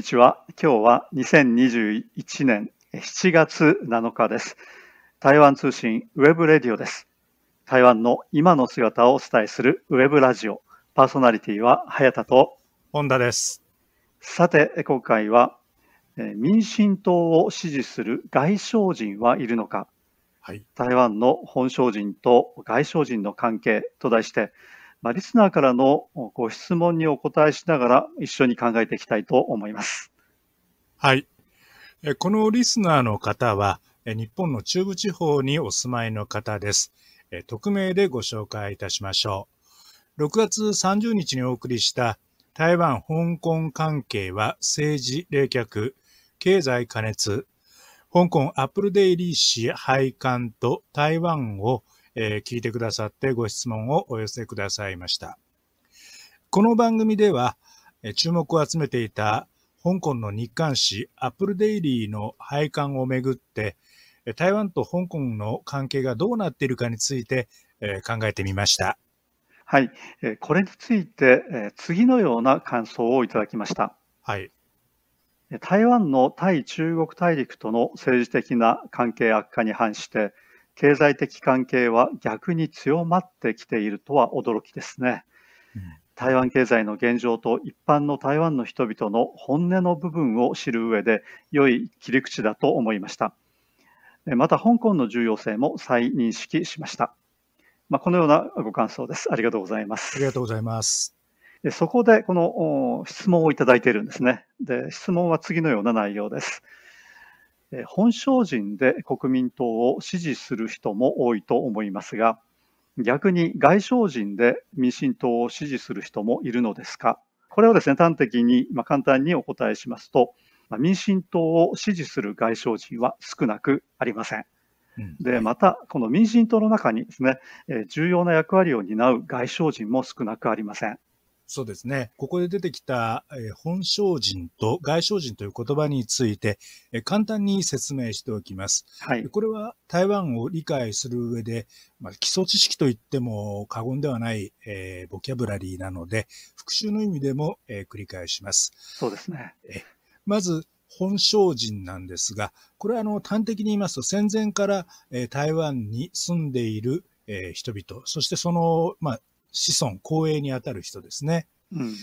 こんにちは。今日は2021年7月7日です。台湾通信 webradio です。台湾の今の姿をお伝えするウェブラジオ。パーソナリティは早田と本田です。さて、今回はえー民進党を支持する外省人はいるのかはい。台湾の本省人と外省人の関係と題して、まあ、リスナーからのご質問にお答えしながら一緒に考えていきたいと思います。はい。このリスナーの方は、日本の中部地方にお住まいの方です。匿名でご紹介いたしましょう。6月30日にお送りした台湾香港関係は政治冷却、経済過熱、香港アップルデイリー誌廃刊と台湾を、えー聞いてくださってご質問をお寄せくださいました。この番組では、えー注目を集めていた香港の日刊誌アップルデイリーの廃刊をめぐって、えー台湾と香港の関係がどうなっているかについて、えー考えてみました。はい、えーこれについて、えー次のような感想をいただきました。はい。えー台湾の対中国大陸との政治的な関係悪化に反して、経済的関係は逆に強まってきているとは驚きですね。台湾経済の現状と一般の台湾の人々の本音の部分を知る上で良い切り口だと思いました。えーまた香港の重要性も再認識しました。まあ、このようなご感想です。ありがとうございます。ありがとうございます。でそこでこのお質問をいただいているんですね。で質問は次のような内容です。え本省人で国民党を支持する人も多いと思いますが、逆に外省人で民進党を支持する人もいるのですか？これをですね、端的に、まあ、簡単にお答えしますと、まあ民進党を支持する外省人は少なくありません。うんで、また、この民進党の中にですね、えー重要な役割を担う外省人も少なくありません。そうですね。ここで出てきた、えー本省人と外省人という言葉について、えー簡単に説明しておきます。はい。これは台湾を理解する上で、まあ、基礎知識といっても過言ではない、えーボキャブラリーなので、復習の意味でも、えー繰り返します。そうですね。まず、本省人なんですが、これはあの端的に言いますと、戦前から、えー台湾に住んでいる、えー人々、そしてその、まあ、子孫、後裔にあたる人ですね。うん。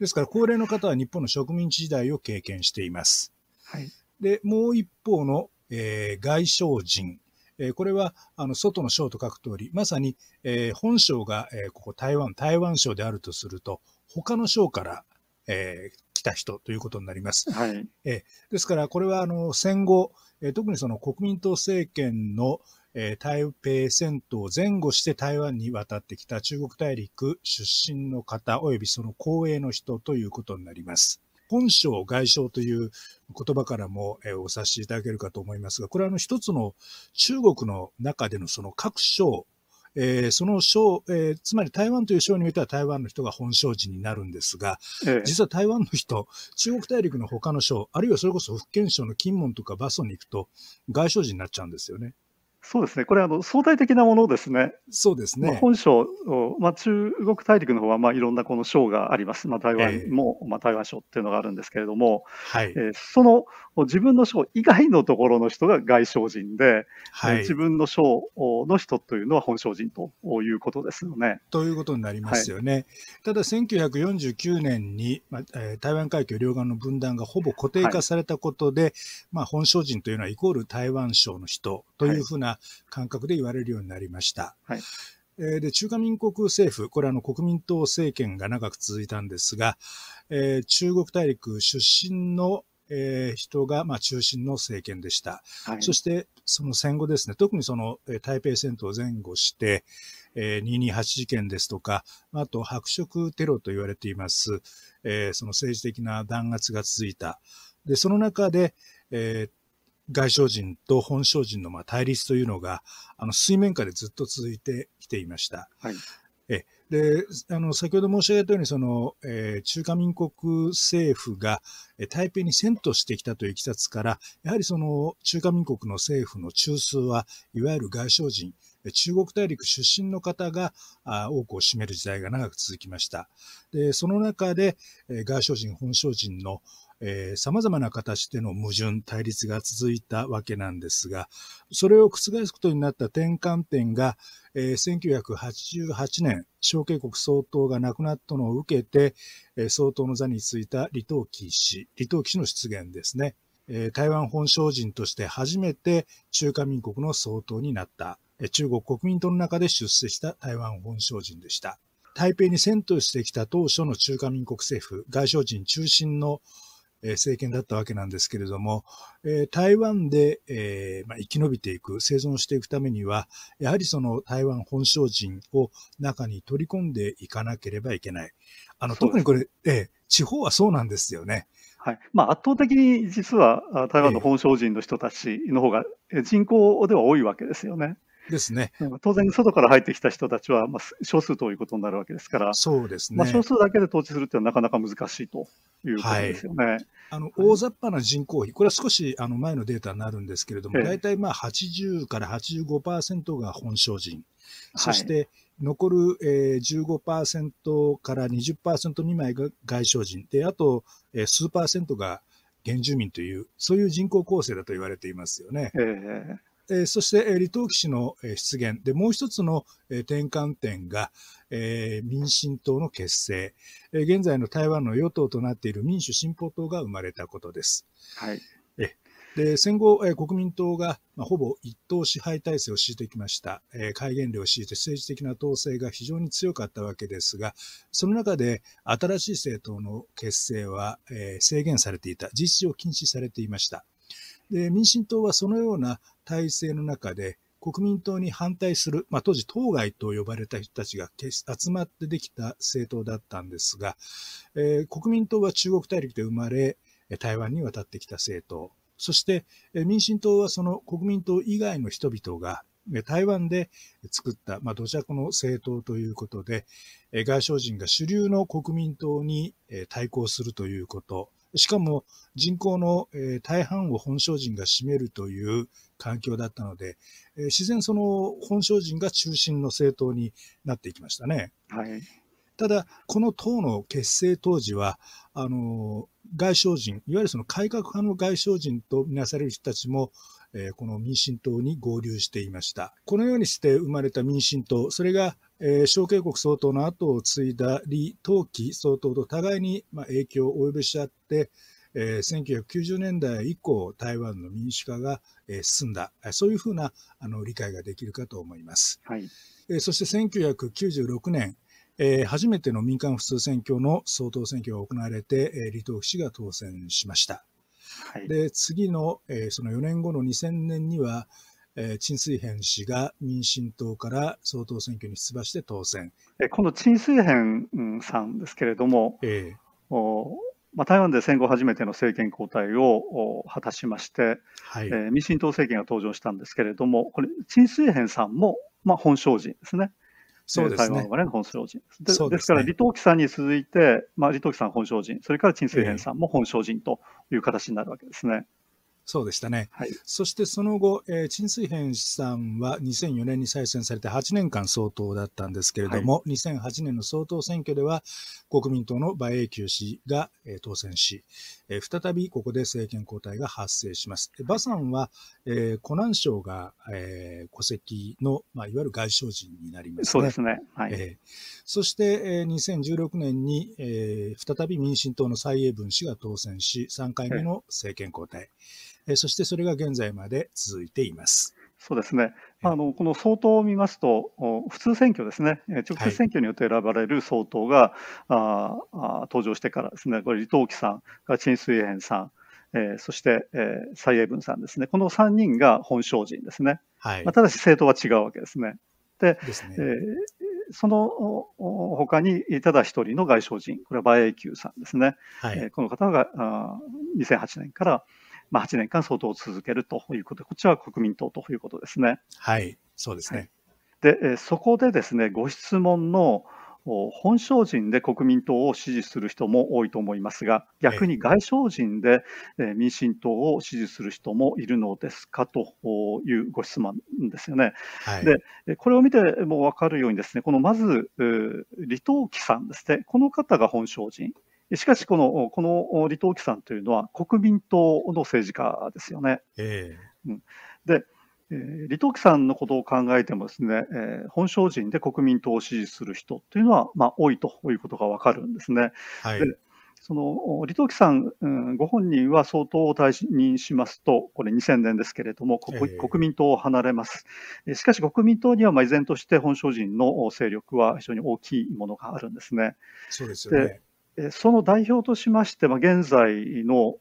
ですから、高齢の方は日本の植民地時代を経験しています。はい。で、もう一方の、えー外省人。えーこれは、あの、外の省と書く通り、まさに、えー本省が、えーここ台湾、台湾省であるとすると、他の省から、えー来た人ということになります。はい。ですから、これは、あの、戦後、えー特にその国民党政権の、えー台北戦闘前後して台湾に渡ってきた中国大陸出身の方及びその後衛の人ということになります。本省外省という言葉からも、えーお察しいただけるかと思いますが、これはあの一つの中国の中でのその各省、えーその省、えーつまり台湾という省においては台湾の人が本省人になるんですが、ええ実は台湾の人、中国大陸の他の省、あるいはそれこそ福建省の金門とか馬祖に行くと、外省人になっちゃうんですよね。そうですね。これあの相対的なものですね。そうですまあ、ね。本省、おまあ、中国大陸の方はまあいろんなこの省があります。まあ、台ええ湾も、まあ、台湾省っていうのがあるんですけれども、はいえ。ーその自分の省以外のところの人が外省人で、はいえー自。分の省の人というのは本省人ということですよね。ということになりますよね。ただ、1949年に、まあえー台湾海峡両岸の分断がほぼ固定化されたことで、まあ、本省人というのはイコール台湾省の人というふうな感覚で言われるようになりました。はいえーで中華民国政府、これはあの国民党政権が長く続いたんですが、えー中国大陸出身の、えー人が、まあ、中心の政権でした。はい。そして、その戦後ですね、特にそのえー台北戦闘前後して、えー228事件ですとか、あと白色テロと言われています、えーその政治的な弾圧が続いた。で、その中で、えー外省人と本省人のまあ対立というのが、あの水面下でずっと続いてきていました。はいえで、あの、先ほど申し上げたように、その、えー中華民国政府が、えー台北に遷都してきたといういきさつから、やはりその中華民国の政府の中枢はいわゆる外省人、中国大陸出身の方が多くを占める時代が長く続きました。でその中で、外省人、本省人のさまざまな形での矛盾、対立が続いたわけなんですが、それを覆すことになった転換点が、えー、1988年、小慶国総統が亡くなったのを受けて、えー、総統の座に就いた李登輝氏、李登輝氏の出現ですね。えー、台湾本省人として初めて中華民国の総統になった、えー、中国国民党の中で出世した台湾本省人でした。台北に遷都してきた当初の中華民国政府、外省人中心の政権だったわけなんですけれども、台湾で、生き延びていく、生存していくためには、やはりその台湾本省人を中に取り込んでいかなければいけない。あの特にこれ、えー、地方はそうなんですよね。はいまあ、圧倒的に実は台湾の本省人の人たちの方が人口では多いわけですよね。ですね。当然、外から入ってきた人たちは、まあ、少数ということになるわけですから、そうですね。まあ、少数だけで統治するっていうのはなかなか難しいということですよね。はい、あの大雑把な人口比、これは少しあの前のデータになるんですけれども、大体まあ80から85%が本省人、そして残る、えー、15%から20%未満が外省人で、あと、えー、数パーセントが原住民という、そういう人口構成だと言われていますよね。えーえそして、え李登輝氏の、え出現。で、もう一つの、え転換点が、え民進党の結成、え現在の台湾の与党となっている民主進歩党が生まれたことです。はい、えで戦後、え国民党が、まあ、ほぼ一党支配体制を敷いてきました、えー、戒厳令を敷いて政治的な統制が非常に強かったわけですが、その中で新しい政党の結成は、えー、制限されていた、事実上禁止されていました。で民進党はそのような体制の中で、国民党に反対する、まあ、当時当該と呼ばれた人たちが集まってできた政党だったんですが、えー、国民党は中国大陸で生まれ、台湾に渡ってきた政党。そして、民進党はその国民党以外の人々が台湾で作った、まあ、土着の政党ということで、外省人が主流の国民党に対抗するということ、しかも人口の大半を本省人が占めるという環境だったので、自然その本省人が中心の政党になっていきましたね。はい、ただ、この党の結成当時は、あの外省人、いわゆるその改革派の外省人とみなされる人たちも、えこの民進党に合流していました。このようにして生まれた民進党、それが、えー、小慶国総統の後を継いだ李登輝総統と互いに、まあ、影響を及ぼし合って、えー、1990年代以降、台湾の民主化が、えー、進んだ、そういうふうなあの理解ができるかと思います。はいえー、そして1996年、えー、初めての民間普通選挙の総統選挙が行われて、えー、李登輝氏が当選しました。はい、で次の、えー、その4年後の2000年には、えー、陳水扁氏が民進党から総統選挙に出馬して当選。えこの陳水扁さんですけれども、えーおまあ、台湾で戦後初めての政権交代を果たしまして、はいえー、民進党政権が登場したんですけれども、これ、陳水扁さんも、まあ、本省人ですね。そうですね。台湾生まれの本省人です。でですから、李登輝さんに続いて、まあ、李登輝さん本省人、それから陳水扁さんも本省人という形になるわけですね。そうでしたね。はい、そしてその後、えー、陳水扁さんは2004年に再選されて8年間総統だったんですけれども、はい、2008年の総統選挙では国民党の馬英九氏が、えー、当選し、えー、再びここで政権交代が発生します。馬さんは、えー、湖南省が、えー、戸籍の、まあ、いわゆる外省人になりますね。そうですね。はいえー、そして、えー、2016年に、えー、再び民進党の蔡英文氏が当選し、3回目の政権交代。はいえそしてそれが現在まで続いています。そうですね。あのこの総統を見ますと、普通選挙ですね、直接選挙によって選ばれる総統が、はい、あ登場してからですね、これ、李登輝さん、が陳水扁さん、えー、そして、えー、蔡英文さんですね、この3人が本省人ですね。はいまあ、ただし政党は違うわけですね。で、ですねえー、その他にただ一人の外省人、これは馬英九さんですね。はいえー、この方があ2008年から、まあ、8年間相当を続けるということで、こっちは国民党ということですね。はい、そうですね。で、そこでですね、ご質問の本省人で国民党を支持する人も多いと思いますが、逆に外省人で民進党を支持する人もいるのですかというご質問ですよね。はい、でこれを見ても分かるようにですね、このまず李登輝さんですね、この方が本省人。しかしこの、この李登輝さんというのは国民党の政治家ですよね。えーうん、で、えー、李登輝さんのことを考えてもですね、えー、本省人で国民党を支持する人というのは、まあ、多いということがわかるんですね。はい、でその李登輝さん、うん、ご本人は相当退任しますと、これ2000年ですけれども、国民党を離れます。しかし国民党には依然として本省人の勢力は非常に大きいものがあるんですね。そうですよね。その代表としまして、まあ、現在の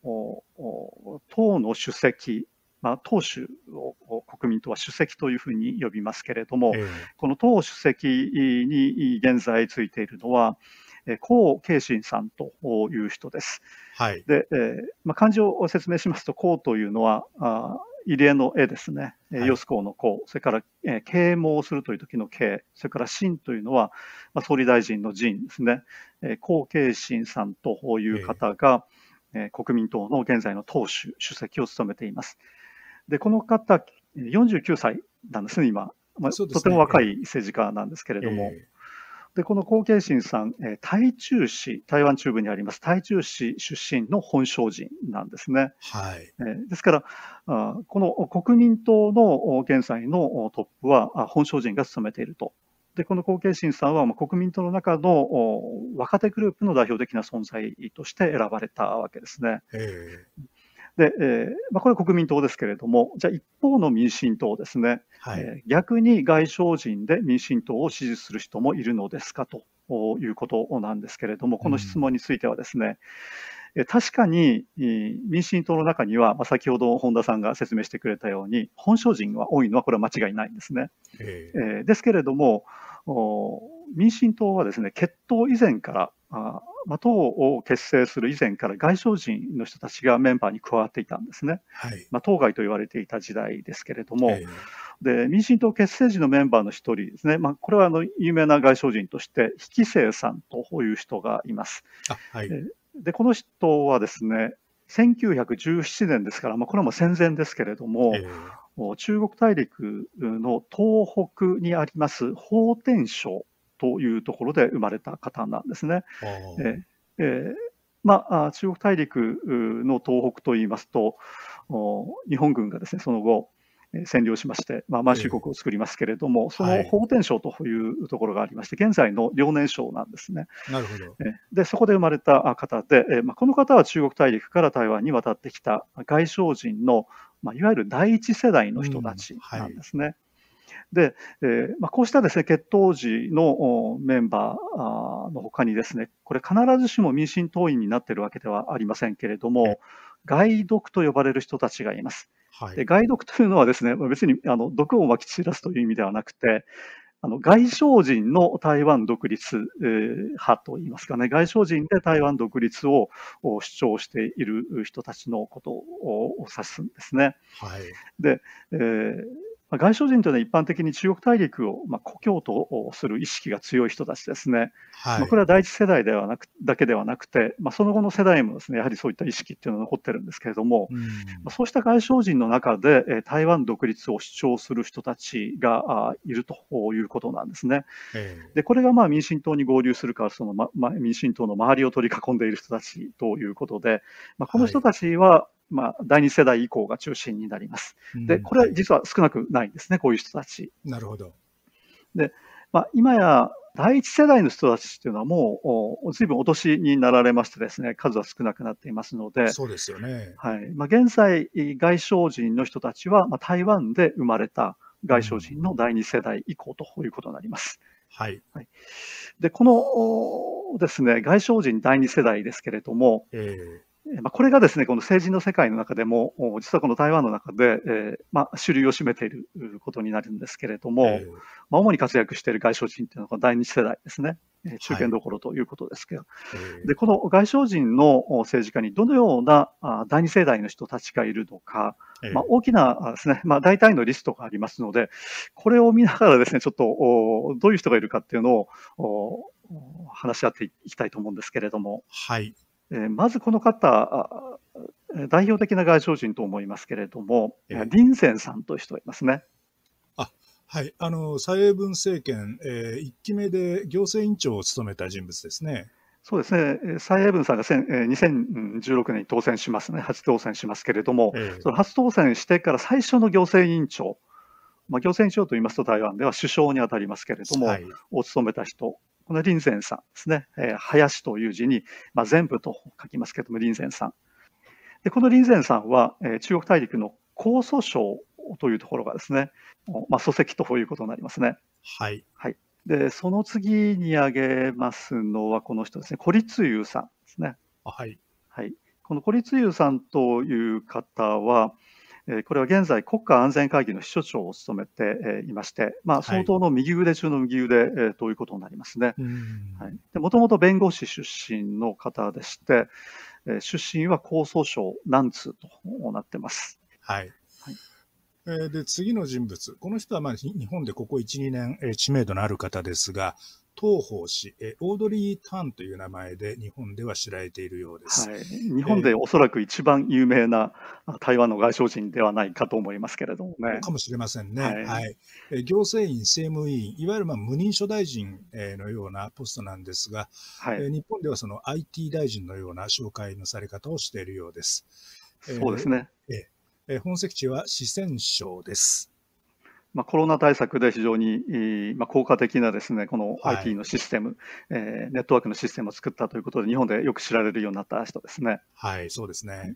党の主席、まあ、党首を国民党は主席というふうに呼びますけれども、えー、この党主席に現在ついているのは、江慶信さんという人です。はい、で、えーまあ、漢字を説明しますと、江というのは、あ入江の絵ですね、はい、四公の公、それから、えー、啓蒙するという時の啓、それから信というのは、まあ、総理大臣の陣ですね、えー、江慶信さんという方が、えー、国民党の現在の党首、主席を務めています。で、この方、49歳なんですね、今。まあ、ね、とても若い政治家なんですけれども、えー、でこの後継信さん、えー、台中市、台湾中部にあります台中市出身の本省人なんですね。はいえー、ですからあ、この国民党の現在のトップは本省人が務めていると。で、この後継信さんは、まあ、国民党の中の若手グループの代表的な存在として選ばれたわけですね。えーで、えーまあ、これは国民党ですけれども、じゃあ一方の民進党ですね、はい。えー、逆に外省人で民進党を支持する人もいるのですか？ということなんですけれども、この質問についてはですね、うん、確かに民進党の中には、まあ、先ほど本田さんが説明してくれたように、本省人が多いのはこれは間違いないんですね。えー、えー、ですけれども、民進党はですね、決闘以前からあまあ、党を結成する以前から外省人の人たちがメンバーに加わっていたんですね。はい、まあ、党外と言われていた時代ですけれども、えー、で民進党結成時のメンバーの一人ですね、まあ、これはあの有名な外省人として、引清さんという人がいます。はい、でこの人はですね、1917年ですから、まあ、これはもう戦前ですけれども、えー、中国大陸の東北にあります法天省というところで生まれた方なんですね。ええまあ、中国大陸の東北といいますと、日本軍がですねその後、占領しまして、まあ、満州国を作りますけれども、その法天省というところがありまして、現在の遼寧省なんですね。なるほどでそこで生まれた方で、まあ、この方は中国大陸から台湾に渡ってきた外省人の、まあ、いわゆる第一世代の人たちなんですね。で、えーまあ、こうしたですね、決闘時のメンバーのほかにですね、これ必ずしも民進党員になっているわけではありませんけれども、外読と呼ばれる人たちがいます。はい、で外読というのはですね、別にあの毒をまき散らすという意味ではなくて、あの外省人の台湾独立、えー、派といいますかね、外省人で台湾独立を主張している人たちのことを指すんですね。はい、で、えーまあ、外省人というのは一般的に中国大陸を、まあ、故郷とする意識が強い人たちですね。はい、まあ、これは第一世代ではなくだけではなくて、まあ、その後の世代もですね、やはりそういった意識っていうのが残ってるんですけれども、うん、まあ、そうした外省人の中で、え台湾独立を主張する人たちがあいるということなんですね。で、これがまあ民進党に合流するから、その、まま、民進党の周りを取り囲んでいる人たちということで、まあ、この人たちは、はいまあ、第二世代以降が中心になります。で、これは実は少なくないんですね、こういう人たち。なるほど。で、まあ、今や第一世代の人たちっていうのはもう、ずいぶんお年になられましてですね、数は少なくなっていますので、そうですよね。はい。まあ、現在、外省人の人たちは、まあ、台湾で生まれた外省人の第二世代以降ということになります。はい。はい、で、このですね、外省人第二世代ですけれども、えーまあ、これがですね、この政治の世界の中でも、実はこの台湾の中で、えーまあ、主流を占めていることになるんですけれども、えー、まあ、主に活躍している外相人というのは第二世代ですね。中堅どころということですけど、はい、でこの外相人の政治家にどのような第二世代の人たちがいるのか、まあ、大きなですね、まあ、大体のリストがありますので、これを見ながらですね、ちょっとどういう人がいるかっていうのを話し合っていきたいと思うんですけれども、はい。えー、まずこの方、代表的な外相人と思いますけれども、えー、林泉さんという人がいますね。あはい、あの蔡英文政権、えー、1期目で行政院長を務めた人物ですね。そうですね、蔡英文さんが2016年に当選しますね、初当選しますけれども、えー、その初当選してから最初の行政委員長、まあ、行政委員長といいますと、台湾では首相に当たりますけれども、はい、を務めた人この林泉さんですね、えー、林という字に、まあ、全部と書きますけれども、林泉さん。でこの林泉さんは、えー、中国大陸の江蘇省というところがですね、まあ、祖籍ということになりますね。はい。はい。で、その次に挙げますのはこの人ですね、孤立優さんですね。はい。はい。この孤立優さんという方は、これは現在、国家安全会議の秘書長を務めていまして、まあ、相当の右腕中の右腕ということになりますね。もともと弁護士出身の方でして、出身は江蘇省南通となっています。はい。はい、で次の人物、この人はまあ日本でここ1、2年知名度のある方ですが、東方氏、えオードリー・ターンという名前で日本では知られているようです、はい、日本でおそらく一番有名な台湾の外相人ではないかと思いますけれどもね。かもしれませんね。はい、はい、え行政院、政務委員、いわゆるまあ無認証大臣のようなポストなんですが、はい、日本ではその IT 大臣のような紹介のされ方をしているようです。そうですね。ええ本籍地は四川省です。まあ、コロナ対策で非常に、まあ、効果的なですね、この IT のシステム、はい、えー、ネットワークのシステムを作ったということで、日本でよく知られるようになった人ですね。はい、そうですね。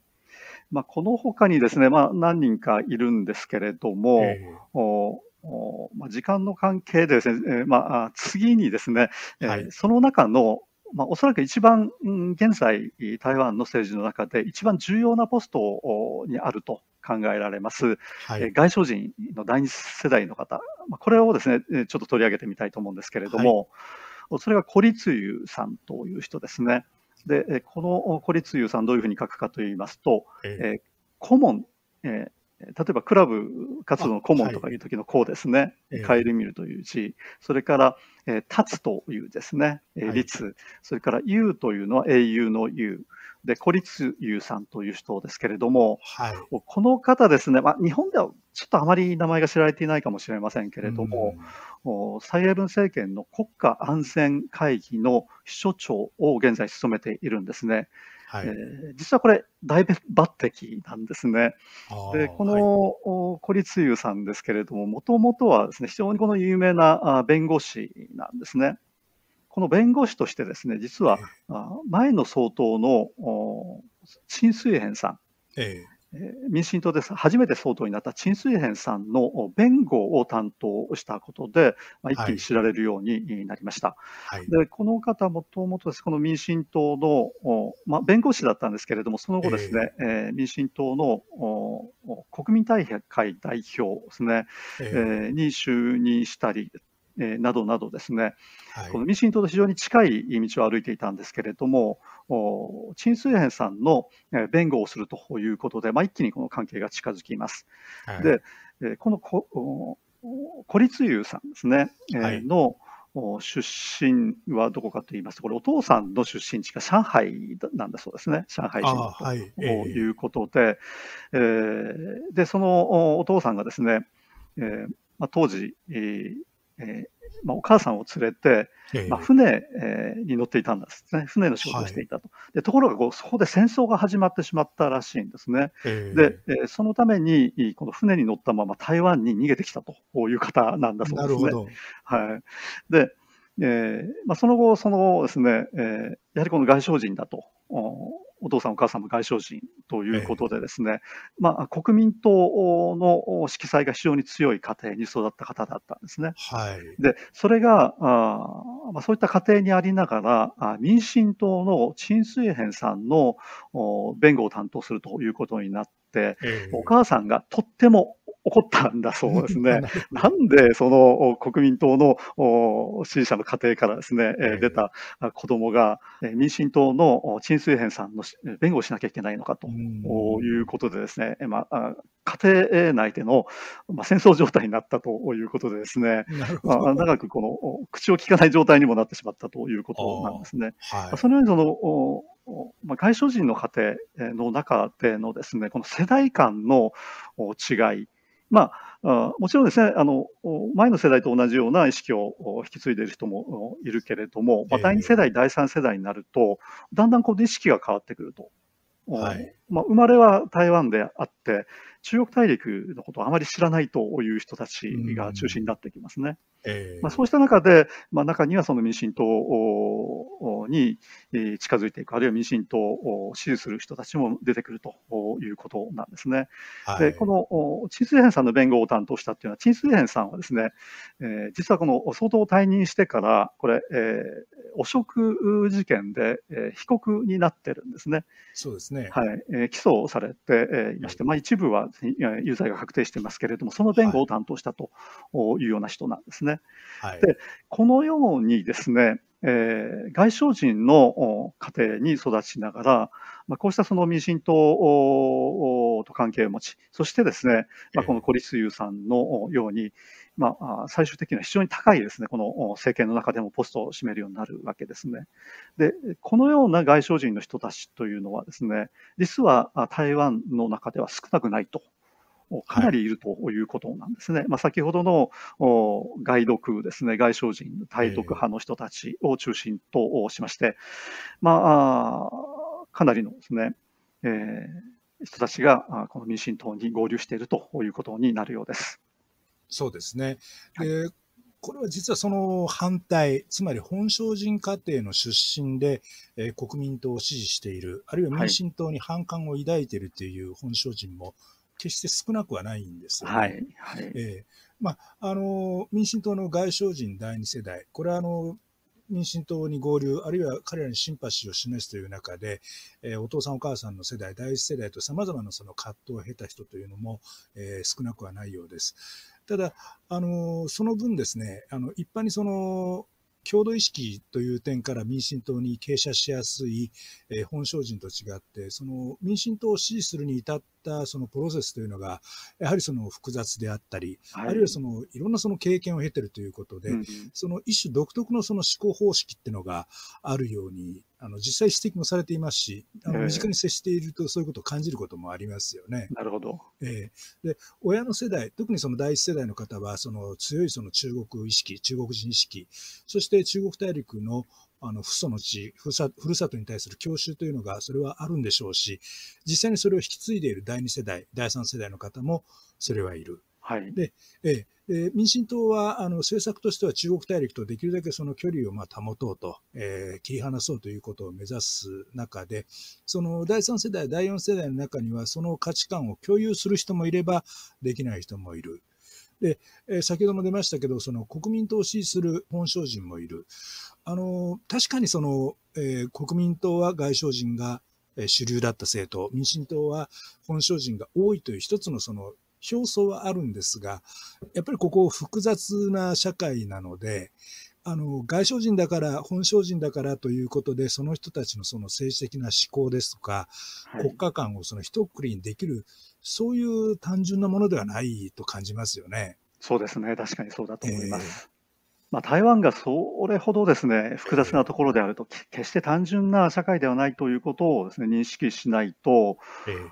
まあ、この他にですね、まあ、何人かいるんですけれども、えー、おおまあ、時間の関係でですね、えーまあ、次にですね、はい、えー、その中の、まあ、おそらく一番、現在、台湾の政治の中で一番重要なポストにあると考えられます、はい、外相人の第二世代の方、これをですね、ちょっと取り上げてみたいと思うんですけれども、はい、それが孤立湯さんという人ですね。で、この孤立湯さん、どういうふうに書くかといいますと、えー、顧問、えー例えばクラブ活動の顧問とかい。う時のこうですね、カエルミルという字、それから、えー、立つというですね、えー、立、それから優というのは英雄の優、で、孤立優さんという人ですけれども、はい、この方ですね、まあ、日本ではちょっとあまり名前が知られていないかもしれませんけれども、うん、蔡英文政権の国家安全会議の秘書長を現在務めているんですね。はい、えー、実はこれ、大抜擢なんですね。でこの、はい、孤立優さんですけれども、もともとはですね、非常にこの有名な弁護士なんですね。この弁護士としてですね、実は前の総統の陳水扁さん、ええ。民進党で初めて総統になった陳水扁さんの弁護を担当したことで、まあ、一気に知られるようになりました。はい、でこの方もともとこの民進党の、まあ、弁護士だったんですけれども、その後ですね、えー、えー、民進党の国民大会代表ですね、えー、えー、に就任したりえー、などなどですね、はい、この民進党と非常に近い道を歩いていたんですけれども、陳水扁さんの弁護をするということで、まあ、一気にこの関係が近づきます。はい、で、このこ孤立優さんですね、はい、の出身はどこかと言いますと、これ、お父さんの出身地が上海なんだそうですね、上海人ということで、えー、でそのお父さんがですね、えーまあ、当時、えーえーまあ、お母さんを連れて、まあ、船、えー、に乗っていたんですね。船の仕事をしていたと。はい、でところがこう、そこで戦争が始まってしまったらしいんですね。で、えー、そのために、この船に乗ったまま台湾に逃げてきたという方なんだそうですね。はい。で、えーまあ、その後、そのですね、えー、やはりこの外相人だとお父さんお母さんも外省人ということでですね、ええ、まあ、国民党の色彩が非常に強い家庭に育った方だったんですね。はい、でそれがあ、まあ、そういった家庭にありながらあ民進党の陳水扁さんの弁護を担当するということになって、え、お母さんがとっても起こったんだそうですね。なんでその国民党の支持者の家庭からですね、え出た子供が民進党の陳水扁さんの弁護をしなきゃいけないのかということでですね、まあ、家庭内での、まあ、戦争状態になったということでですね、まあ、長くこの口を聞かない状態にもなってしまったということなんですね。はい、そのようにそのまあ、外省人の家庭の中でのですね、この世代間の違い、まあ、もちろんですね、あの、前の世代と同じような意識を引き継いでいる人もいるけれども、まあ、第2世代、第3世代になると、だんだんこう意識が変わってくると。はい、まあ、生まれは台湾であって、中国大陸のことをあまり知らないという人たちが中心になってきますね。えー、まあ、そうした中で、まあ、中にはその民進党に近づいていく、あるいは民進党を支持する人たちも出てくるということなんですね。はい、でこの陳水扁さんの弁護を担当したっていうのは、陳水扁さんはですね、えー、実はこの総統を退任してから、これ、えー、汚職事件で、えー、被告になってるんですね。そうですね。はい。えー、起訴されていまして、まあ、一部は有罪が確定してますけれども、その弁護を担当したというような人なんですね。はい、でこのようにですね、えー、外省人の家庭に育ちながら、まあ、こうしたその民進党と関係を持ち、そしてですね、まあ、この孤立優さんのように、まあ、最終的には非常に高いですね、この政権の中でもポストを占めるようになるわけですね。で、このような外省人の人たちというのはですね、実は台湾の中では少なくないと。かなりいるということなんですね。はい、まあ、先ほどの外読ですね、外省人、台独派の人たちを中心としまして、まあ、かなりのですね、えー、人たちがこの民進党に合流しているということになるようです。そうですね。で、これは実はその反対、つまり本省人家庭の出身で、えー、国民党を支持している、あるいは民進党に反感を抱いているという本省人も決して少なくはないんです。はい。はい、えー、まあ、あの、民進党の外省人第二世代、これはあの、民進党に合流、あるいは彼らにシンパシーを示すという中で、えー、お父さんお母さんの世代、第一世代と様々なその葛藤を経た人というのも、えー、少なくはないようです。ただ、あの、その分ですね、あの、一般にその、郷土意識という点から民進党に傾斜しやすい、えー、本省人と違って、その民進党を支持するに至ったそのプロセスというのが、やはりその複雑であったり、はい、あるいはそのいろんなその経験を経てるということで、うん、その一種独特のその思考方式っていうのがあるようにあの実際指摘もされていますし、あの身近に接しているとそういうことを感じることもありますよね。なるほど。えー、で親の世代、特にその第一世代の方は、その強いその中国意識、中国人意識、そして中国大陸のあの、父祖の地、ふるさふるさとに対する郷愁というのが、それはあるんでしょうし、実際にそれを引き継いでいる第二世代、第三世代の方も、それはいる。はい。で、えー、で民進党はあの政策としては中国大陸とできるだけその距離をまあ保とうと、えー、切り離そうということを目指す中で、その第3世代、第4世代の中にはその価値観を共有する人もいれば、できない人もいる。で、えー、先ほども出ましたけど、その国民党を支持する本省人もいる。あの、確かにその、えー、国民党は外省人が主流だった政党、民進党は本省人が多いという一つのその表層はあるんですが、やっぱりここ複雑な社会なので、あの、外省人だから、本省人だからということで、その人たちのその政治的な思考ですとか、はい、国家観をその一括りにできる、そういう単純なものではないと感じますよね。そうですね。確かにそうだと思います。えーまあ、台湾がそれほどですね、複雑なところであると、決して単純な社会ではないということをですね、認識しないと、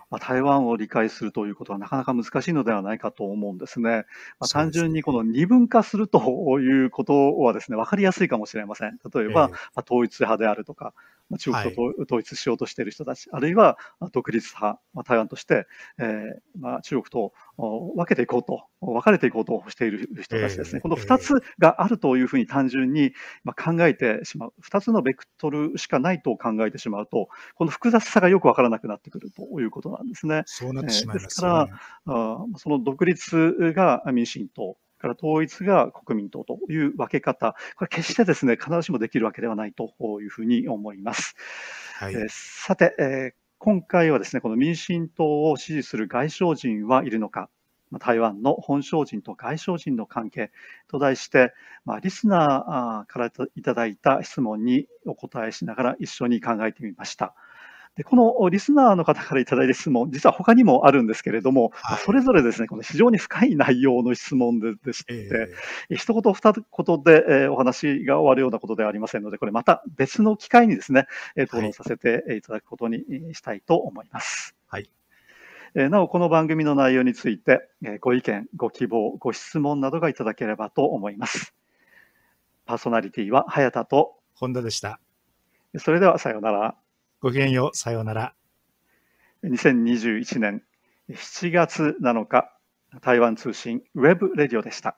まあ、台湾を理解するということはなかなか難しいのではないかと思うんですね。まあ、単純にこの二分化するということはですね、わかりやすいかもしれません。例えば、まあ、統一派であるとか、中国と統一しようとしている人たち、はい、あるいは独立派、まあ、台湾として、えーまあ、中国と分けていこうと、分かれていこうとしている人たちですね、えー、この2つがあるというふうに単純に考えてしまう、2つのベクトルしかないと考えてしまうと、この複雑さがよく分からなくなってくるということなんですね。そうなってしまいます、ね、ですから、あその独立が民進党、から統一が国民党という分け方、これ決してですね、必ずしもできるわけではないというふうに思います。はい、えー、さて、えー、今回はですね、この民進党を支持する外相人はいるのか、台湾の本省人と外相人の関係と題して、まあ、リスナーからいただいた質問にお答えしながら一緒に考えてみました。でこのリスナーの方からいただいた質問、実は他にもあるんですけれども、はい、それぞれですね、この非常に深い内容の質問ででして、えー、一言二言で、えー、お話が終わるようなことではありませんので、これまた別の機会にですね、えー、討論させていただくことにしたいと思います。はい。えなお、この番組の内容について、えご意見、ご希望、ご質問などがいただければと思います。パーソナリティは早田と本田でした。それではさようなら。ごきげんよう。さようなら。2021年7月7日、台湾通信 webradio でした。